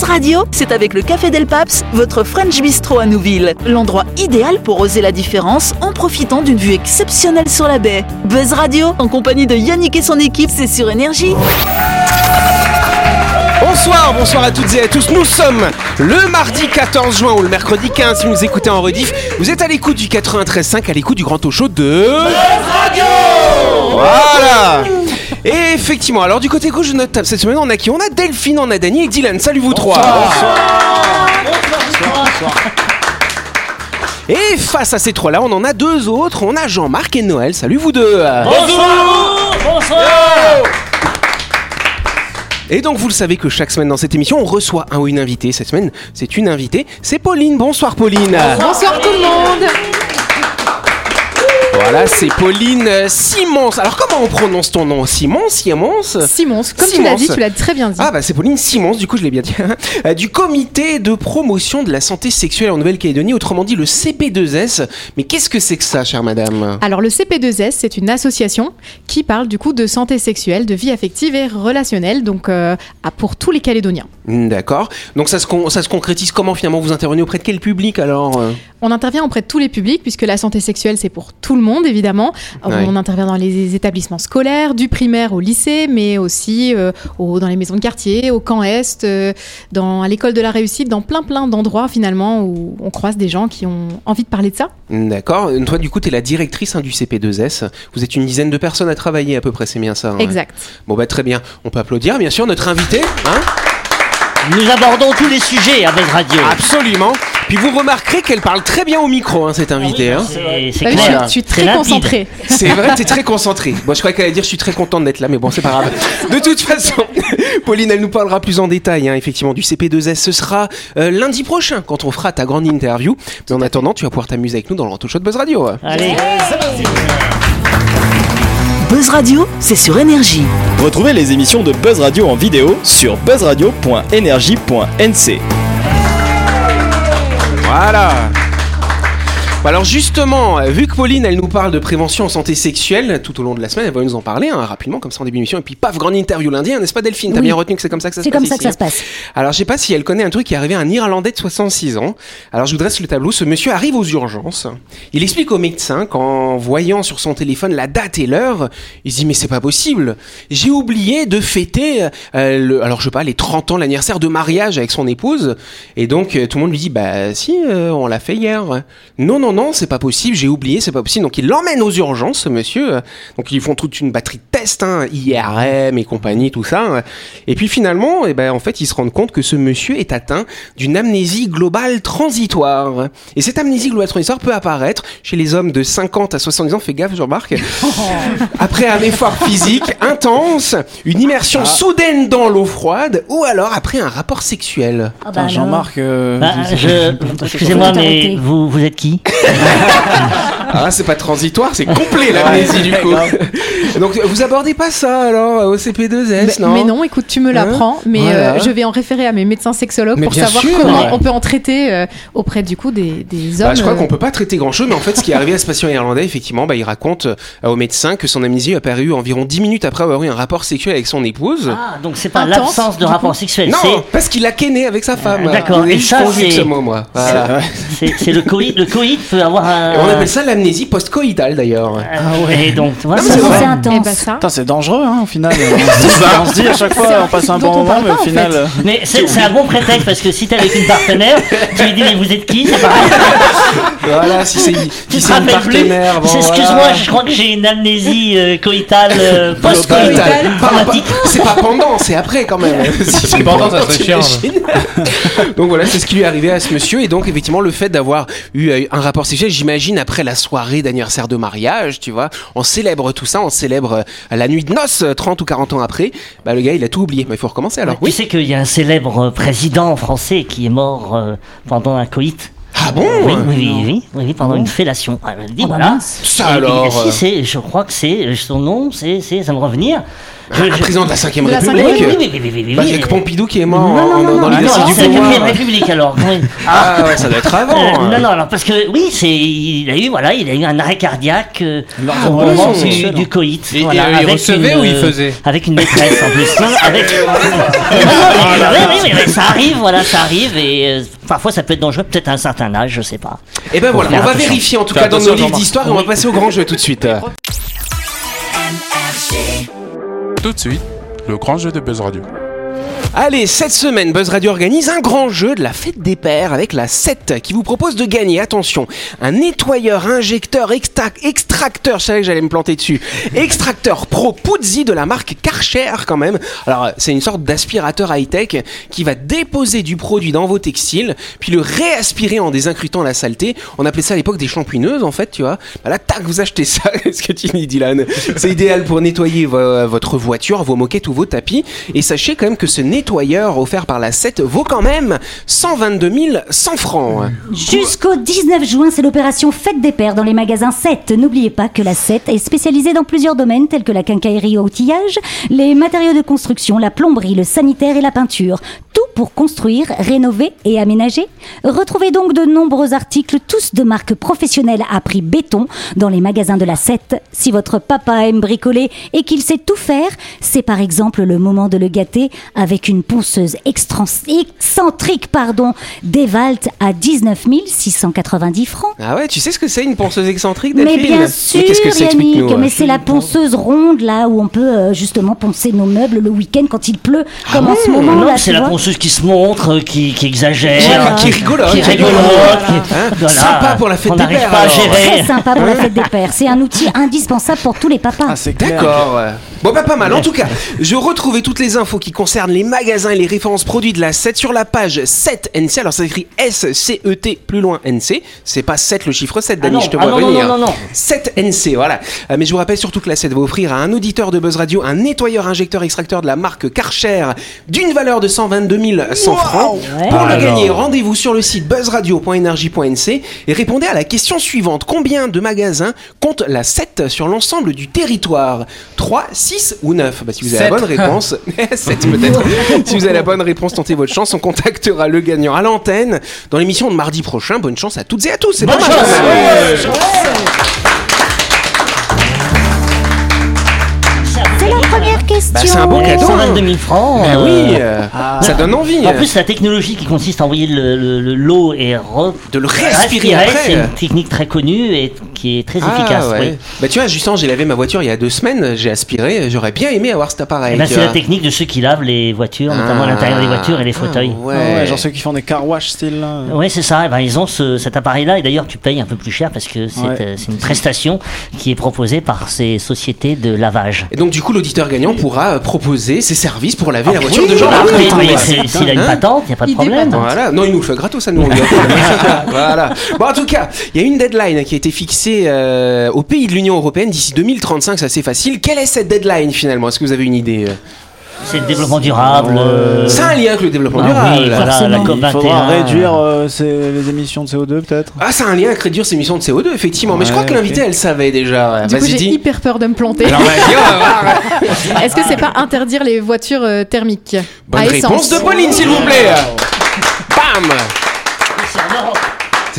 Buzz Radio, c'est avec le Café Del Paps, votre French Bistro à Nouville. L'endroit idéal pour oser la différence en profitant d'une vue exceptionnelle sur la baie. Buzz Radio, en compagnie de Yannick et son équipe, c'est sur Énergie. Bonsoir, bonsoir à toutes et à tous. Nous sommes le mardi 14 juin ou le mercredi 15 si vous nous écoutez en rediff. Vous êtes à l'écoute du 93.5, à l'écoute du grand talk show de... Radio Voilà Et effectivement, alors du côté gauche de notre table cette semaine, on a qui On a Delphine, on a Dany et Dylan. Salut vous trois Et face à ces trois-là, on en a deux autres. On a Jean-Marc et Noël. Salut vous deux Et donc vous le savez que chaque semaine dans cette émission, on reçoit un ou une invitée. Cette semaine, c'est une invitée. C'est Pauline. Bonsoir Pauline. Bonsoir tout le monde Voilà, c'est Pauline euh, Simons. Alors comment on prononce ton nom? Simons Simons? Simons, comme tu l'as dit, tu l'as très bien dit. Ah bah c'est Pauline Simons, du coup je l'ai bien dit, Euh, du comité de promotion de la santé sexuelle en Nouvelle-Calédonie, autrement dit le CP2S. Mais qu'est-ce que c'est que ça, chère madame? Alors le CP2S, c'est une association qui parle du coup de santé sexuelle, de vie affective et relationnelle, donc euh, pour tous les Calédoniens. Hmm, D'accord. Donc ça se, ça se concrétise comment finalement? Vous intervenez auprès de quel public alors? On intervient auprès de tous les publics puisque la santé sexuelle c'est pour tout le monde évidemment. Euh, Ouais. On intervient dans les établissements scolaires, du primaire au lycée, mais aussi euh, au- dans les maisons de quartier, au camp Est, euh, dans, à l'école de la réussite, dans plein plein d'endroits finalement où on croise des gens qui ont envie de parler de ça. Hmm, D'accord. Toi du coup tu es la directrice hein, du CP2S. Vous êtes une dizaine de personnes à travailler à peu près, c'est bien ça hein? Exact. Bon bah très bien. On peut applaudir bien sûr notre invité. Hein? Nous abordons tous les sujets à Buzz Radio. Absolument. Puis vous remarquerez qu'elle parle très bien au micro, hein, cette invitée. hein. C'est vu, je, suis- clair. je suis C'est très limpide. concentrée. C'est vrai, t'es très concentré. Bon, je croyais qu'elle allait dire je suis très contente d'être là, mais bon, c'est pas grave. De toute façon, Pauline, elle nous parlera plus en détail, hein, effectivement, du CP2S. Ce sera euh, lundi prochain, quand on fera ta grande interview. Mais en attendant, tu vas pouvoir t'amuser avec nous dans le Ranto Show de Buzz Radio. Allez, Buzz Radio, c'est sur Énergie. Retrouvez les émissions de Buzz Radio en vidéo sur buzzradio.energie.nc. Voilà. Bon, Alors justement, vu que Pauline, elle nous parle de prévention en santé sexuelle tout au long de la semaine, elle va nous en parler hein, rapidement, comme ça en début d'émission, et puis paf, grande interview lundi, hein, n'est-ce pas Delphine? T'as Oui. bien retenu que c'est comme ça que ça se C'est passe comme ça ici, que ça hein se passe. Alors, je sais pas si elle connaît un truc qui est arrivé à un Irlandais de 66 ans. Alors, je vous dresse le tableau. Ce monsieur arrive aux urgences. Il explique au médecin qu'en voyant sur son téléphone la date et l'heure, il se dit, mais c'est pas possible. J'ai oublié de fêter, euh, le, alors je sais pas, les 30 ans, l'anniversaire de mariage avec son épouse. Et donc, euh, tout le monde lui dit, bah, si, euh, on l'a fait hier. Non, non, non, c'est pas possible. J'ai oublié, c'est pas possible. Donc, il l'emmène aux urgences, ce monsieur. Donc, ils font toute une batterie de tests, hein, IRM et compagnie, tout ça. Et puis finalement, eh ben, en fait, ils se rendent compte que ce monsieur est atteint d'une amnésie globale transitoire. Et cette amnésie globale transitoire peut apparaître chez les hommes de 50 à 70 ans, fais gaffe Jean-Marc, après un effort physique intense, une immersion soudaine dans l'eau froide, ou alors après un rapport sexuel. Ah bah. Jean-Marc, euh, bah, je- je... excusez-moi, mais vous êtes qui? Ah, c'est pas transitoire, c'est complet l'amnésie du coup. Donc vous abordez pas ça alors au CP2S, Mais- non mais non, écoute, tu me Hein l'apprends, mais Voilà. euh, je vais en référer à mes médecins sexologues Mais pour savoir sûr, comment ouais. on peut en traiter euh, auprès du coup des, des hommes. Bah, je crois euh, qu'on peut pas traiter grand chose, mais en fait, ce qui est arrivé à ce patient irlandais, effectivement, bah, il raconte euh, au médecin que son amnésie est apparue environ 10 minutes après avoir eu un rapport sexuel avec son épouse. Ah, donc c'est pas l'absence de rapport coup. sexuel, non, c'est... parce qu'il a kenné avec sa femme. Euh, d'accord, et ça, c'est- ce mot, moi. Voilà. C'est c'est le coït. Le coït peut avoir un. Et on appelle ça l'amnésie post-coïtale, d'ailleurs. Ah ouais. Et donc, c'est vrai. eh intense. ben ça. Putain, c'est dangereux, hein, au final. On se dit, on se dit à chaque fois, on passe un bon on moment, mais au final. fait. euh, Mais c'est un bon prétexte parce que si t'es avec une partenaire, tu lui dis mais vous êtes qui C'est pareil. Voilà, si c'est Tu si te rappelles plus Excuse-moi, voilà. je crois que j'ai une amnésie euh, coïtale euh, post-coïtale. C'est pas pendant, c'est après quand même. Si c'est pendant, ça serait chiant. donc voilà, c'est ce qui lui est arrivé à ce monsieur. Et donc, effectivement, le fait d'avoir eu un rapport sexuel, j'imagine, après la soirée d'anniversaire de mariage, tu vois, on célèbre tout ça, on célèbre euh, la nuit de noces, euh, 30 ou 40 ans après. Bah, le gars, il a tout oublié. Mais il faut recommencer alors. Tu Oui. sais qu'il y a un célèbre président français qui est mort euh, pendant un coït. Ah bon? Oui, oui, oui, oui, pendant une fellation. Ah, bah voilà. mince. Ça alors, Si, euh. c'est, je crois que c'est euh, son nom, c'est, c'est, ça me revenir. Je- Un je- président de la 5ème De la République. Oui, oui, oui, oui, oui, oui, Bah, oui. il y a que Pompidou qui est mort Non, non, en- non, dans non, ah, non, du c'est la pouvoir. 4ème République alors. Oui. Ah ouais, ça doit être avant. Euh, hein. non, non, alors parce que oui, c'est, il a eu, voilà, il a eu un arrêt cardiaque euh, au moment du, coït. Et- et, voilà, il avec recevait une, ou il euh, faisait Avec une maîtresse en plus. Non, avec. Non, non, mais- oui, oui, oui, oui, ça arrive, voilà, ça arrive et euh, parfois ça peut être dangereux, peut-être à un certain âge, je sais pas. Et ben voilà, on va attention. vérifier en tout Fais cas dans nos livres Jean-Marc. d'histoire et on va passer au grand jeu tout de suite. Tout de suite, le grand jeu de Buzz Radio. Allez, cette semaine, Buzz Radio organise un grand jeu de la fête des pères avec la 7 qui vous propose de gagner, attention, un nettoyeur, injecteur, extra- extracteur, je savais que j'allais me planter dessus, extracteur pro Puzzi de la marque Karcher quand même. Alors, c'est une sorte d'aspirateur high-tech qui va déposer du produit dans vos textiles, puis le réaspirer en désincrutant la saleté. On appelait ça à l'époque des champouineuses en fait, tu vois. Bah là, tac, vous achetez ça, ce que tu dis Dylan? C'est idéal pour nettoyer vo- votre voiture, vos moquettes ou vos tapis. Et sachez quand même que ce nettoyeur offert par la 7 vaut quand même 122 100 francs. Jusqu'au 19 juin, c'est l'opération Fête des Pères dans les magasins 7. N'oubliez pas que la 7 est spécialisée dans plusieurs domaines tels que la quincaillerie au outillage, les matériaux de construction, la plomberie, le sanitaire et la peinture. Tout pour construire, rénover et aménager. Retrouvez donc de nombreux articles, tous de marques professionnelles à prix béton, dans les magasins de la 7. Si votre papa aime bricoler et qu'il sait tout faire, c'est par exemple le moment de le gâter avec une ponceuse extrans- excentrique pardon, Dewalt à 19 690 francs. Ah ouais, tu sais ce que c'est une ponceuse excentrique Mais Delphine bien sûr, Mais qu'est-ce que c'est Yannick, Explique-nous. mais c'est la ponceuse ronde là où on peut euh, justement poncer nos meubles le week-end quand il pleut, comme en ce moment non, là. c'est la ponceuse qui se montre, euh, qui, qui exagère. Voilà. Qui est rigolote. Qui qui- Hein voilà. Sympa pour la fête On des pères, pas à alors. Très gérer. sympa pour la fête des pères. C'est un outil indispensable pour tous les papas. Ah, c'est. D'accord. Bon bah pas mal. En tout cas, je retrouvais toutes les infos qui concernent les magasins et les références produits de la 7 sur la page 7NC. Alors ça s'écrit S-C-E-T plus loin NC. C'est pas 7 le chiffre 7, Ah Dani, non, je te ah vois non, non, venir. non, non, non. 7NC, voilà. Euh, mais je vous rappelle surtout que la 7 va offrir à un auditeur de Buzz Radio un nettoyeur injecteur extracteur de la marque Karcher d'une valeur de 122 100 francs. Ouais. Pour le gagner, rendez-vous sur le site buzzradio.energie.nc et répondez à la question suivante. Combien de magasins compte la 7 sur l'ensemble du territoire? 3, 6 ou 9 bah, Si vous avez la bonne réponse, 7 peut-être. si vous avez la bonne réponse, tentez votre chance. On contactera le gagnant à l'antenne dans l'émission de mardi prochain. Bonne chance à toutes et à tous. C'est pas Bah, c'est un bon Ouais, cadeau. 122 000 francs. Bah euh, oui, euh, ça donne envie. En plus, la technologie qui consiste à envoyer le- le- le- l'eau et re- De le respirer, c'est une technique très connue et qui est très efficace. Ah, ouais. oui. Bah tu vois, justement, j'ai lavé ma voiture il y a deux semaines, j'ai aspiré, j'aurais bien aimé avoir cet appareil. Tu c'est la technique de ceux qui lavent les voitures, notamment à l'intérieur des voitures et les fauteuils. Ah, ouais. Ah ouais, genre ceux qui font des car wash style. là. Ouais, c'est ça. Eh ben, ils ont ce- cet appareil-là et d'ailleurs tu payes un peu plus cher parce que c'est Ouais. euh, c'est une prestation qui est proposée par ces sociétés de lavage. Et donc du coup, l'auditeur gagnant pourra proposer ses services pour laver la Ah voiture oui, de Jean-Marc. c'est- S'il a une Hein patente, il n'y a pas de problème. Voilà, non, il nous le fait gratos, ça nous. voilà. Bon, en tout cas, il y a une deadline qui a été fixée euh, au pays de l'Union européenne d'ici 2035, c'est assez facile. Quelle est cette deadline finalement? Est-ce que vous avez une idée euh? C'est le développement durable. euh, C'est un lien avec le développement ah durable. oui, voilà, la Forcément. COP Il 21. faudra réduire euh, ces- les émissions de CO2 peut-être. Ah, c'est un lien avec réduire ses émissions de CO2, effectivement. Mais je crois que l'invité, elle savait déjà. Du coup, j'ai hyper peur de me planter. Alors, vas-y, on va voir. Est-ce que c'est pas interdire les voitures euh, thermiques? Bonne à réponse essence de Pauline, s'il vous plaît. Bam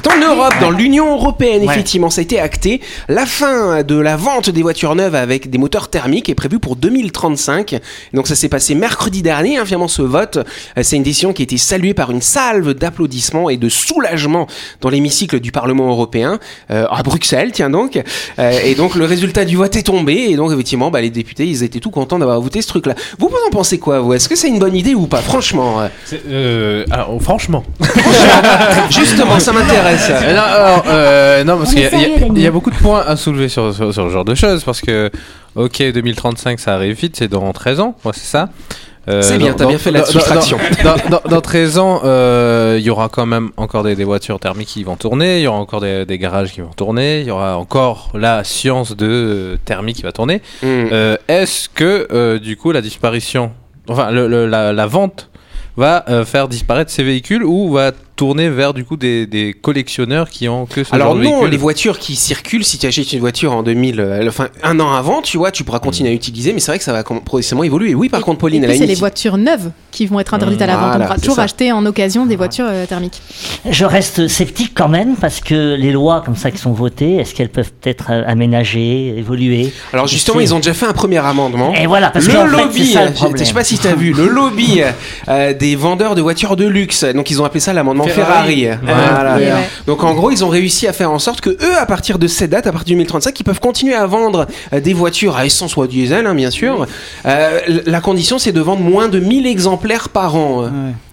C'est en Europe. Dans l'Union européenne, Ouais. effectivement, ça a été acté. La fin de la vente des voitures neuves avec des moteurs thermiques est prévue pour 2035. Donc ça s'est passé mercredi dernier, hein, finalement, ce vote. Euh, C'est une décision qui a été saluée par une salve d'applaudissements et de soulagement dans l'hémicycle du Parlement européen, euh, à Bruxelles, tiens donc. Euh, et donc le résultat du vote est tombé. Et donc, effectivement, bah, les députés, ils étaient tout contents d'avoir voté ce truc-là. Vous, vous en pensez quoi, vous? Est-ce que c'est une bonne idée ou pas? Franchement, euh, euh, alors, franchement. justement, ça m'intéresse. Euh, non, alors, euh, non, parce qu'il y, a- y y beaucoup de points à soulever sur, sur, sur ce genre de choses. Parce que, ok, 2035, ça arrive vite, c'est dans 13 ans, ouais, c'est ça. Euh, C'est bien, dans- t'as bien dans- fait la dans- dans- soustraction. Dans, dans- dans 13 ans, euh, il y aura quand même encore des, des voitures thermiques qui vont tourner, il y aura encore des, des garages qui vont tourner, il y aura encore la science de euh, thermique qui va tourner. Euh, Est-ce que, euh, du coup, la disparition, enfin, le- le- la, la vente va euh, faire disparaître ces véhicules ou va tourné vers du coup des, des collectionneurs qui ont que ce Alors genre de non, véhicule. les voitures qui circulent, si tu achètes une voiture en 2000, euh, enfin un an avant, tu vois, tu pourras continuer à utiliser, mais c'est vrai que ça va progressivement évoluer. Oui, par Et- contre, Pauline, et elle a puis une c'est les voitures neuves qui vont être interdites à la vente. Voilà, On pourra toujours ça. acheter en occasion des voitures euh, thermiques. Je reste sceptique quand même parce que les lois comme ça qui sont votées, est-ce qu'elles peuvent être euh, aménagées, évoluer? Alors justement, ils ont déjà fait un premier amendement. Et voilà, parce le fait, lobby, c'est ça le je sais pas si tu as vu, le lobby euh, des vendeurs de voitures de luxe. Donc ils ont appelé ça l'amendement Ferrari. Ferrari. Voilà. Ouais. Donc en gros, ils ont réussi à faire en sorte que eux, à partir de cette date, à partir de 2035, ils peuvent continuer à vendre euh, des voitures à essence ou à diesel, hein, bien sûr. Euh, la condition, c'est de vendre moins de 1000 exemplaires par an.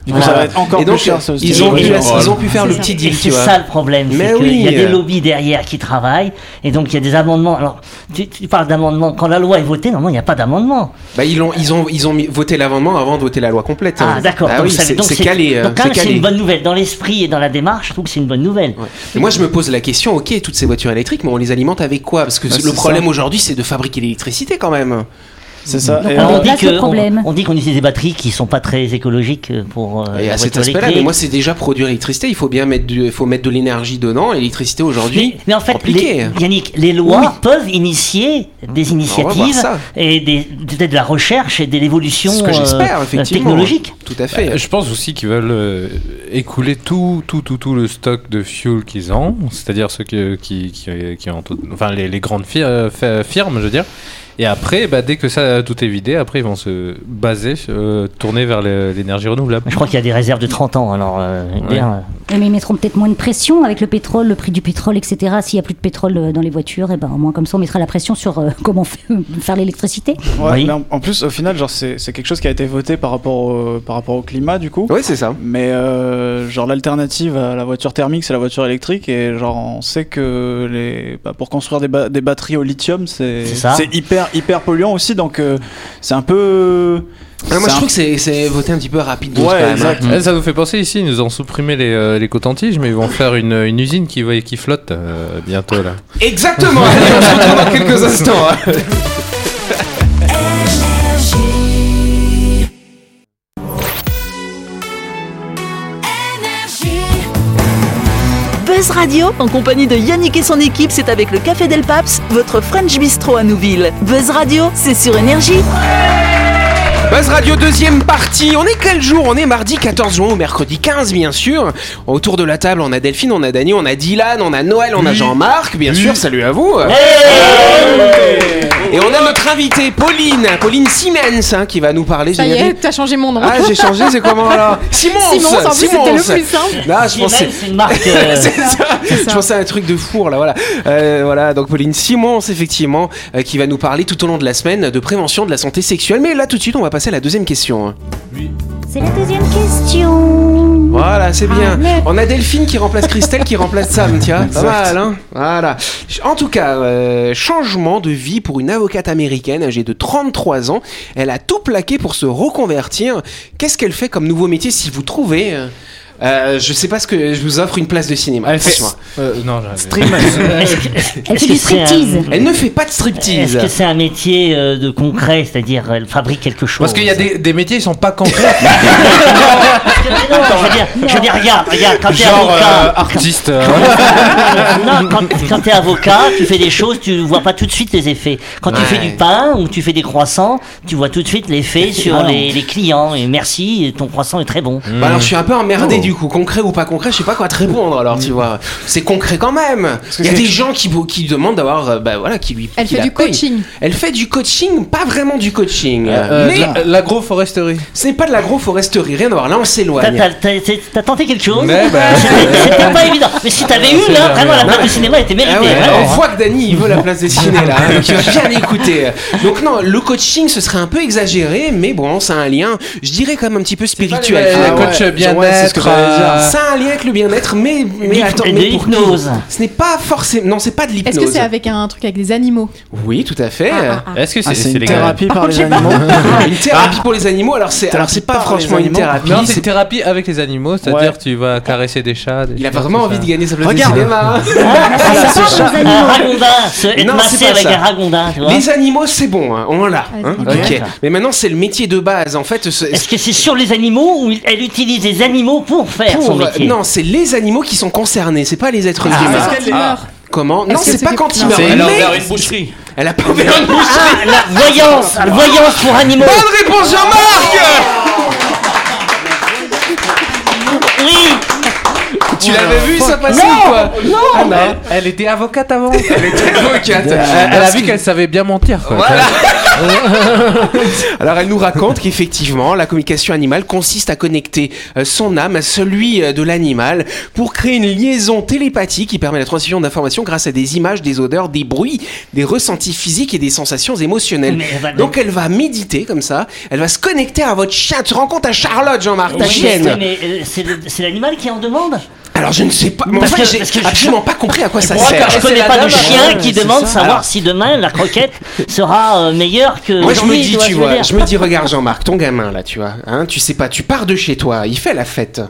Ouais. Du coup, Voilà. ça va être encore Et donc, plus cher. ça, ils ont, pu, ils ont pu faire le ça. petit Et deal, c'est ça le problème, Mais oui. y a des lobbies derrière qui travaillent, et donc il y a des amendements. Alors, tu, tu parles d'amendements, quand la loi est votée, normalement il n'y a pas d'amendement. Bah, ils, ont, ils, ont, ils ont mis- voté l'amendement avant de voter la loi complète. Ah hein. d'accord, Ah donc oui, c'est donc c'est calé. euh, Donc c'est même c'est calé. une bonne nouvelle. Dans l'esprit et dans la démarche, je trouve que c'est une bonne nouvelle. Ouais. Et moi, je me pose la question, ok, toutes ces voitures électriques, mais on les alimente avec quoi? Parce que Bah, le problème aujourd'hui, c'est de fabriquer l'électricité quand même. C'est ça. Donc, Et on on, dit que, on, on dit qu'on utilise des batteries qui sont pas très écologiques pour euh, Et à cet aspect-là, mais moi, c'est déjà produire l'électricité. Il faut bien mettre, du, il faut mettre de l'énergie dedans. Et l'électricité aujourd'hui, Mais, mais en fait, compliqué. les, Yannick, les lois peuvent initier des initiatives et des, peut-être de la recherche et de l'évolution C'est ce que j'espère, euh, effectivement. technologique. Tout à fait. Euh, Je pense aussi qu'ils veulent euh, écouler tout, tout, tout, tout le stock de fuel qu'ils ont, c'est-à-dire ceux que- qui, qui, qui ont, enfin les, les grandes euh, firmes, je veux dire. Et après, bah, dès que ça tout est vidé, après ils vont se baser, euh, tourner vers l'énergie renouvelable. Je crois qu'il y a des réserves de 30 ans, alors euh, bien, euh, Mais ils mettront peut-être moins de pression avec le pétrole, le prix du pétrole, etc. S'il n'y a plus de pétrole euh, dans les voitures, et ben, au moins comme ça, on mettra la pression sur euh, comment fa- faire l'électricité. ouais, Oui. mais en, en plus, au final, genre, c'est quelque chose qui a été voté par rapport au, par rapport au climat, du coup. Oui, c'est ça. Mais euh, genre l'alternative à la voiture thermique, c'est la voiture électrique et genre on sait que les bah, pour construire des, ba- des batteries au lithium, c'est c'est hyper hyper polluant aussi donc euh, c'est un peu Ah, moi, je un- trouve que c'est- c'est voté un petit peu rapide. Ouais, quand même, hein. exact. Eh, ça nous fait penser ici, ils nous ont supprimé les, euh, les cotons-tiges, mais ils vont faire une, une usine qui, qui flotte euh, bientôt là. Exactement. Allez, on se retrouve dans quelques instants. hein. Buzz Radio, en compagnie de Yannick et son équipe, c'est avec le Café Del Paps, votre French Bistro à Nouville. Buzz Radio, c'est sur Énergie. Buzz Radio, deuxième partie. On est quel jour? On est mardi 14 juin ou mercredi 15, bien sûr. Autour de la table, on a Delphine, on a Dany, on a Dylan, on a Noël, on a Jean-Marc, bien sûr. Salut à vous. Et on a notre invitée, Pauline, Pauline Siemens, hein, qui va nous parler. Ça j'ai y est, t'as changé mon nom. Ah, j'ai changé, c'est comment là Simons Simons, en plus, c'était le Simons. plus simple. Là, je pensais. C'est une marque. euh, C'est ça. ça. Je pensais à un truc de four là, voilà. Euh, voilà, donc Pauline Simons, effectivement, euh, qui va nous parler tout au long de la semaine de prévention de la santé sexuelle. Mais là, tout de suite, on va passer à la deuxième question. hein. C'est la deuxième question. Voilà, c'est bien. Allez. On a Delphine qui remplace Christelle, qui remplace Sam, tiens. Pas mal, hein Voilà. En tout cas, euh, changement de vie pour une avocate américaine âgée de 33 ans. Elle a tout plaqué pour se reconvertir. Qu'est-ce qu'elle fait comme nouveau métier si vous trouvez euh, je sais pas ce que je vous offre une place de cinéma. Elle fait. Franchement. Euh, non, j'avais- Est-ce que, Elle est-ce que c'est un- striptease. Elle ne fait pas de Est-ce striptease. que c'est un métier euh, de concret, c'est-à-dire elle fabrique quelque chose? Parce qu'il y a des, des métiers, ils sont pas concrets. Non, je veux dire, je veux dire, regarde, regarde, quand t'es Genre euh, avocat, artiste. euh, non, quand, quand t'es avocat, tu fais des choses, tu vois pas tout de suite les effets. Quand tu Ouais. fais du pain ou tu fais des croissants, tu vois tout de suite l'effet sur Ah non. les, les clients. Et merci, ton croissant est très bon. Bah alors je suis un peu emmerdé Oh. Du coup, concret ou pas concret, je sais pas quoi te répondre alors tu vois. C'est concret quand même. Il y a des gens qui, qui demandent d'avoir, euh, bah voilà, qui lui. Elle qui fait la du coaching. Elle fait du coaching, pas vraiment du coaching. euh, mais la- l'agroforesterie. c'est pas de l'agroforesterie, rien à voir. Là on s'éloigne. t'as- tenté quelque chose Mais bah, C'était pas évident. Mais si t'avais eu là, vraiment la place de cinéma était méritée. Ah ouais, vraiment. on voit que Dany il veut la place de ciné là, hein, donc il va bien l'écouter. Donc non, le coaching ce serait un peu exagéré, mais bon, c'est un lien, je dirais quand même un petit peu spirituel. les coachs ouais, bien-être. Dire. euh, C'est un lien avec le bien-être, mais mais attends, mais l'hypnose. Ce n'est pas forcément, non, c'est pas de l'hypnose. Est-ce que c'est avec un truc avec des animaux? Oui, tout à fait. Ah, ah, ah. Est-ce que c'est Ah, c'est une légal? thérapie par les animaux. Une thérapie pour les animaux, alors c'est alors c'est pas franchement une thérapie. Non, c'est une thérapie avec les animaux, c'est-à-dire Ouais. tu vas caresser des chats. des Il a vraiment envie ça. de gagner sa place Regarde. de cinéma. ça Non, c'est pas avec ça. un. Les animaux, c'est bon, hein, on l'a. hein, Ok. Mais maintenant, c'est le métier de base. En fait, Est-ce que c'est sur les animaux ou elle utilise les animaux pour faire son pour- métier. Non, c'est les animaux qui sont concernés, c'est pas les êtres Est-ce humains. meurs Comment Non, c'est pas quand il Non. meurt. C'est- Elle a mais- ouvert une boucherie. Elle a pas ouvert une boucherie. Ah, la voyance, la voyance pour animaux. Bonne réponse, Jean-Marc Oui, Tu l'avais vu ça passer ou quoi Ah non Elle, elle était avocate avant. Elle était avocate. Elle, elle a vu qu'elle savait bien mentir. Quoi. Voilà. Alors elle nous raconte qu'effectivement la communication animale consiste à connecter euh, son âme à celui euh, de l'animal pour créer une liaison télépathique qui permet la transmission d'informations grâce à des images, des odeurs, des bruits, des ressentis physiques et des sensations émotionnelles. Elle donc- elle va méditer comme ça, elle va se connecter à votre chien. Tu te rends compte à Charlotte, Jean-Marc, ta Oui, chienne mais euh, c'est l'animal qui en demande? Alors je ne sais pas, moi Parce que- j'ai parce que je- absolument pas compris à quoi ça sert. je connais pas de chien qui demande ça. savoir Alors- si demain la croquette sera euh, meilleure que Moi je me dis, tu vois que je je me dis, regarde Jean-Marc, ton gamin là, tu vois, hein, tu sais pas, tu pars de chez toi, il fait la fête,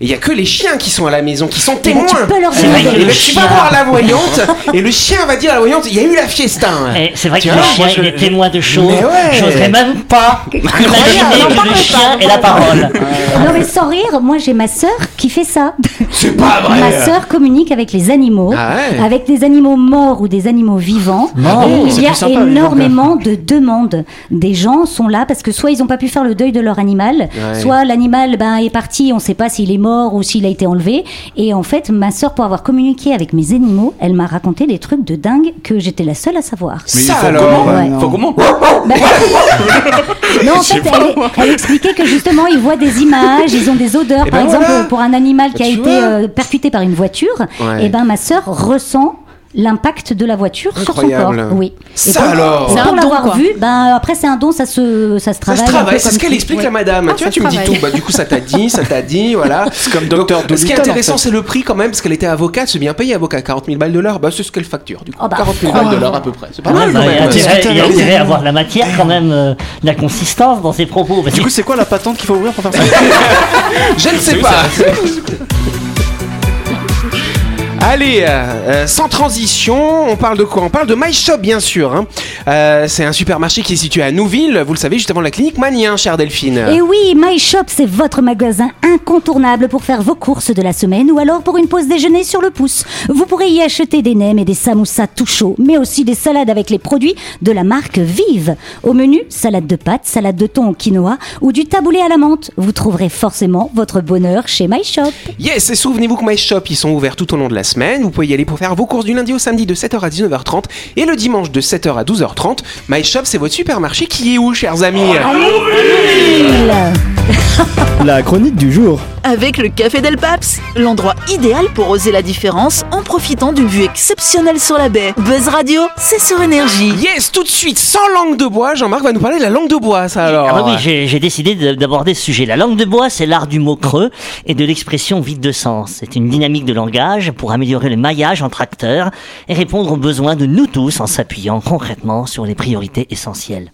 et il y a que les chiens qui sont à la maison, qui sont témoins. tu peux leur C'est vrai dire. que Et le ben, tu vas voir la voyante, et le chien va dire à la voyante, il y a eu la fiesta. Eh, c'est vrai que le chien je- il est témoin de choses. Ouais. J'oserais même pas imaginer que le chien ait la parole. Non mais sans rire, moi j'ai ma sœur qui fait ça. C'est pas vrai. Ma sœur communique avec les animaux, Ah ouais. avec des animaux morts ou des animaux vivants. Et c'est il y a sympa, énormément de demandes. Des gens sont là parce que soit ils n'ont pas pu faire le deuil de leur animal, Ouais. soit l'animal ben, est parti, on ne sait pas s'il est mort ou s'il a été enlevé. Et en fait, ma sœur, pour avoir communiqué avec mes animaux, elle m'a raconté des trucs de dingue que j'étais la seule à savoir. Ça faut alors. comment Ouais. Faut comment Ben, non, en fait, elle, elle expliquait que justement, ils voient des images, ils ont des odeurs. Eh Par ben exemple, voilà. pour un animal qui a été. Euh, percuté par une voiture, Ouais. et ben ma sœur ressent l'impact de la voiture sur son corps. Oui. Ça Et pour- alors. pour don, l'avoir vu, ben après c'est un don, ça se ça se Ça travaille. se un peu travaille, c'est ce qu'elle explique Ouais. la madame. Ah, tu vois, ça tu se me dis tout. Bah, du coup, ça t'a dit, ça t'a dit, voilà. C'est comme Donc, Dr. Ce qui est en intéressant, fait. c'est le prix quand même, parce qu'elle était avocate, c'est bien payé avocat, 40 000 balles de l'heure. Bah, c'est ce qu'elle facture, du coup. Oh, bah, 40 000 balles de l'heure à peu près. C'est pas Ouais, mal bah, quand il y a même. intérêt, il y a Ouais. intérêt à avoir la matière quand même, euh, de la consistance dans ses propos. Du coup, c'est quoi la patente qu'il faut ouvrir pour faire ça? Je ne sais pas. Allez, euh, euh, sans transition, on parle de quoi? On parle de My Shop, bien sûr. hein. Euh, c'est un supermarché qui est situé à Nouville, vous le savez, juste avant la clinique Manien, chère Delphine. Et oui, My Shop, c'est votre magasin incontournable pour faire vos courses de la semaine ou alors pour une pause déjeuner sur le pouce. Vous pourrez y acheter des nems et des samoussas tout chauds, mais aussi des salades avec les produits de la marque Vive. Au menu, salade de pâtes, salade de thon au quinoa ou du taboulé à la menthe. Vous trouverez forcément votre bonheur chez My Shop. Yes, et souvenez-vous que My Shop, ils sont ouverts tout au long de la semaine. Vous pouvez y aller pour faire vos courses du lundi au samedi de 7h à 19h30 et le dimanche de 7h à 12h30. My Shop, c'est votre supermarché qui est où, chers amis? La chronique du jour. Avec le Café Del Paps, l'endroit idéal pour oser la différence en profitant d'une vue exceptionnelle sur la baie. Buzz Radio, c'est sur énergie. Yes, tout de suite, sans langue de bois, Jean-Marc va nous parler de la langue de bois, ça alors. Ah bah oui, j'ai j'ai décidé de- d'aborder ce sujet. La langue de bois, c'est l'art du mot creux et de l'expression vide de sens. C'est une dynamique de langage pour améliorer le maillage entre acteurs et répondre aux besoins de nous tous en s'appuyant concrètement sur les priorités essentielles.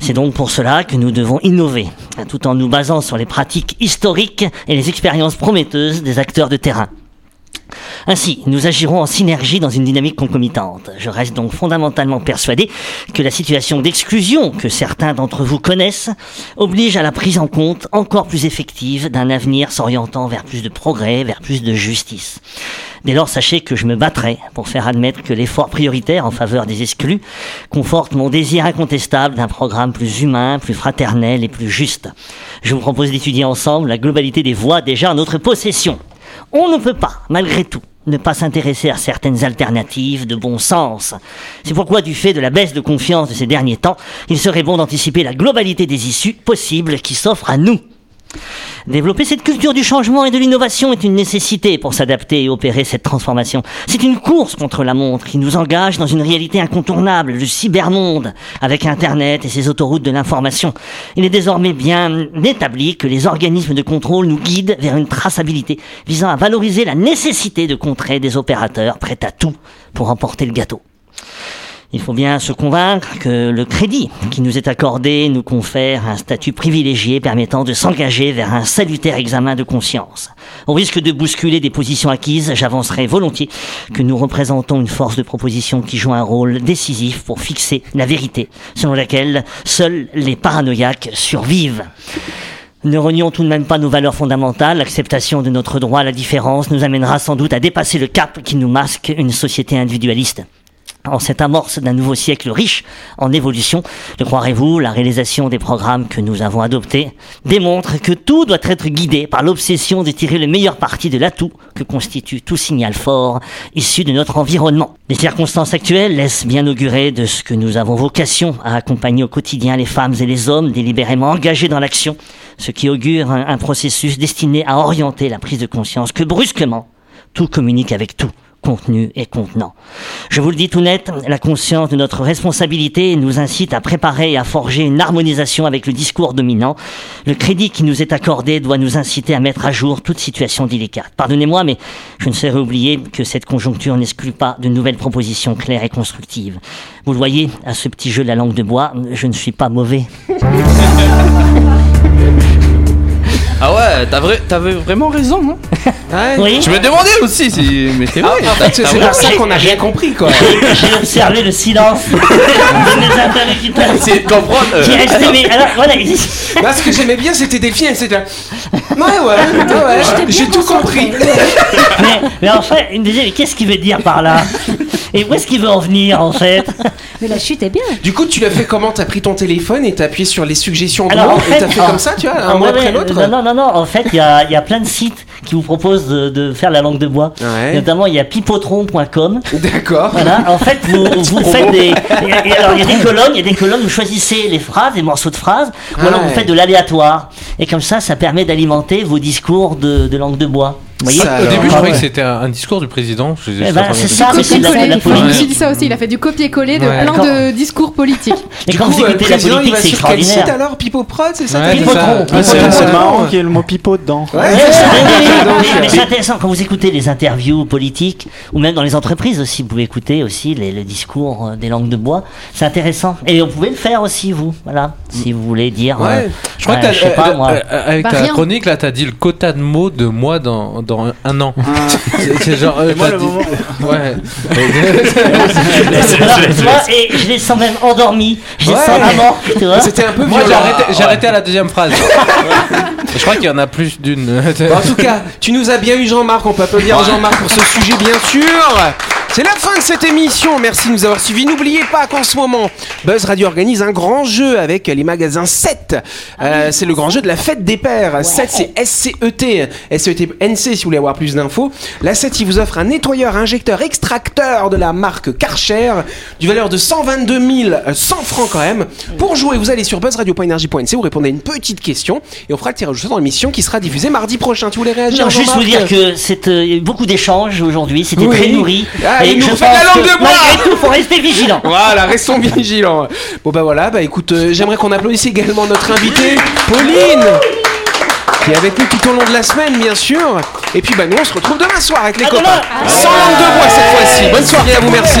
C'est donc pour cela que nous devons innover, tout en nous basant sur les pratiques historiques et les expériences prometteuses des acteurs de terrain. Ainsi, nous agirons en synergie dans une dynamique concomitante. Je reste donc fondamentalement persuadé que la situation d'exclusion que certains d'entre vous connaissent oblige à la prise en compte encore plus effective d'un avenir s'orientant vers plus de progrès, vers plus de justice. Dès lors, sachez que je me battrai pour faire admettre que l'effort prioritaire en faveur des exclus conforte mon désir incontestable d'un programme plus humain, plus fraternel et plus juste. Je vous propose d'étudier ensemble la globalité des voies déjà en notre possession. On ne peut pas, malgré tout, ne pas s'intéresser à certaines alternatives de bon sens. C'est pourquoi, du fait de la baisse de confiance de ces derniers temps, il serait bon d'anticiper la globalité des issues possibles qui s'offrent à nous. Développer cette culture du changement et de l'innovation est une nécessité pour s'adapter et opérer cette transformation. C'est une course contre la montre qui nous engage dans une réalité incontournable, le cybermonde, avec Internet et ses autoroutes de l'information. Il est désormais bien établi que les organismes de contrôle nous guident vers une traçabilité visant à valoriser la nécessité de contrer des opérateurs prêts à tout pour emporter le gâteau. Il faut bien se convaincre que le crédit qui nous est accordé nous confère un statut privilégié permettant de s'engager vers un salutaire examen de conscience. Au risque de bousculer des positions acquises, j'avancerai volontiers que nous représentons une force de proposition qui joue un rôle décisif pour fixer la vérité, selon laquelle seuls les paranoïaques survivent. Ne renions tout de même pas nos valeurs fondamentales. L'acceptation de notre droit à la différence nous amènera sans doute à dépasser le cap qui nous masque une société individualiste. En cette amorce d'un nouveau siècle riche en évolution, le croirez-vous, la réalisation des programmes que nous avons adoptés démontre que tout doit être guidé par l'obsession de tirer le meilleur parti de l'atout que constitue tout signal fort issu de notre environnement. Les circonstances actuelles laissent bien augurer de ce que nous avons vocation à accompagner au quotidien les femmes et les hommes délibérément engagés dans l'action, ce qui augure un, un processus destiné à orienter la prise de conscience que brusquement, tout communique avec tout contenu et contenant. Je vous le dis tout net, la conscience de notre responsabilité nous incite à préparer et à forger une harmonisation avec le discours dominant. Le crédit qui nous est accordé doit nous inciter à mettre à jour toute situation délicate. Pardonnez-moi, mais je ne saurais oublier que cette conjoncture n'exclut pas de nouvelles propositions claires et constructives. Vous le voyez, à ce petit jeu de la langue de bois, je ne suis pas mauvais. Ah ouais, vrai- t'avais vraiment raison. Ouais. Oui. je me demandais aussi si. Mais c'est vrai. En fait, c'est pour ça qu'on n'a rien compris, quoi. J'ai observé le silence de mes interlocuteurs. C'est de comprendre. euh, resté, mais alors voilà, Là, ce que j'aimais bien, c'était Delphine, elle c'était. Ouais, ouais, ouais, ouais. J'ai tout compris. mais, mais enfin, il me disait, mais qu'est-ce qu'il veut dire par là? Et où est-ce qu'il veut en venir en fait? Mais la chute est bien. Du coup, tu l'as fait comment? T'as pris ton téléphone et t'as appuyé sur les suggestions de Alors, en et fait, t'as fait en- comme ça, tu vois, un ouais, après l'autre? Non, non, non, non, en fait, il y a, y a plein de sites qui vous proposent de, de faire la langue de bois. Ouais. Notamment, il y a pipotron.com. D'accord. Voilà, en fait, vous, vous faites des. et- et alors, il y a des colonnes, il y a des colonnes, vous choisissez les phrases, les morceaux de phrases, ou alors Ouais. vous faites de l'aléatoire. Et comme ça, ça permet d'alimenter vos discours de, de langue de bois. Vous voyez Ça, Au début, je Ah croyais que c'était un, un discours du président. Je- je- Eh ben, c'est ça, mais c'est de la, la politique. dit ça aussi. Il a fait du copier-coller de Ouais. plein Quand- de discours politiques. Et Du quand coup, vous euh, le écoutez la président, il politique, va c'est sur quel site extraordinaire. alors Pipoprod, c'est ça c'est marrant qu'il y ait le mot pipeau dedans. Mais- mais- mais- mais euh, c'est intéressant quand vous écoutez les interviews politiques ou même dans les entreprises aussi, vous pouvez écouter aussi les, les discours euh, des langues de bois. C'est intéressant. Et vous pouvez le faire aussi vous, voilà, si vous voulez dire. Euh, Je crois que euh, euh, euh, avec ta chronique là, t'as dit le quota de mots de moi dans, dans un an. C'est- C'est genre. euh, Et moi, le dit- moment- Ouais. Et je les sens même endormis, je les Ouais. sens amants, tu vois. C'était un peu Moi, j'ai violent. arrêté, j'ai arrêté à la deuxième phrase. je crois qu'il y en a plus d'une. Bon, en tout cas, tu nous as bien eu Jean-Marc, on peut applaudir Jean-Marc pour ce sujet bien sûr. C'est la fin de cette émission, merci de nous avoir suivis. N'oubliez pas qu'en ce moment, Buzz Radio organise un grand jeu avec les magasins 7. Euh, c'est le grand jeu de la fête des pères. 7 c'est S-C-E-T, S-E-T-N-C si vous voulez avoir plus d'infos. La 7 il vous offre un nettoyeur injecteur extracteur de la marque Karcher du valeur de 122 100 francs quand même. Pour jouer, vous allez sur buzzradio.energie.nc, vous répondez à une petite question et on fera le tirage dans l'émission qui sera diffusée mardi prochain. Tu voulais réagir Non, juste vous dire que c'est euh, beaucoup d'échanges aujourd'hui, c'était Oui. très nourri. Ah, il nous fait de la langue de bois Malgré tout, faut rester vigilant. Voilà, restons vigilants. Bon bah voilà, bah écoute, euh, j'aimerais qu'on applaudisse également notre invitée, Pauline, qui est avec nous tout au long de la semaine, bien sûr. Et puis bah nous on se retrouve demain soir avec les copains. Sans langue de bois cette fois-ci. Bonne soirée à vous, merci.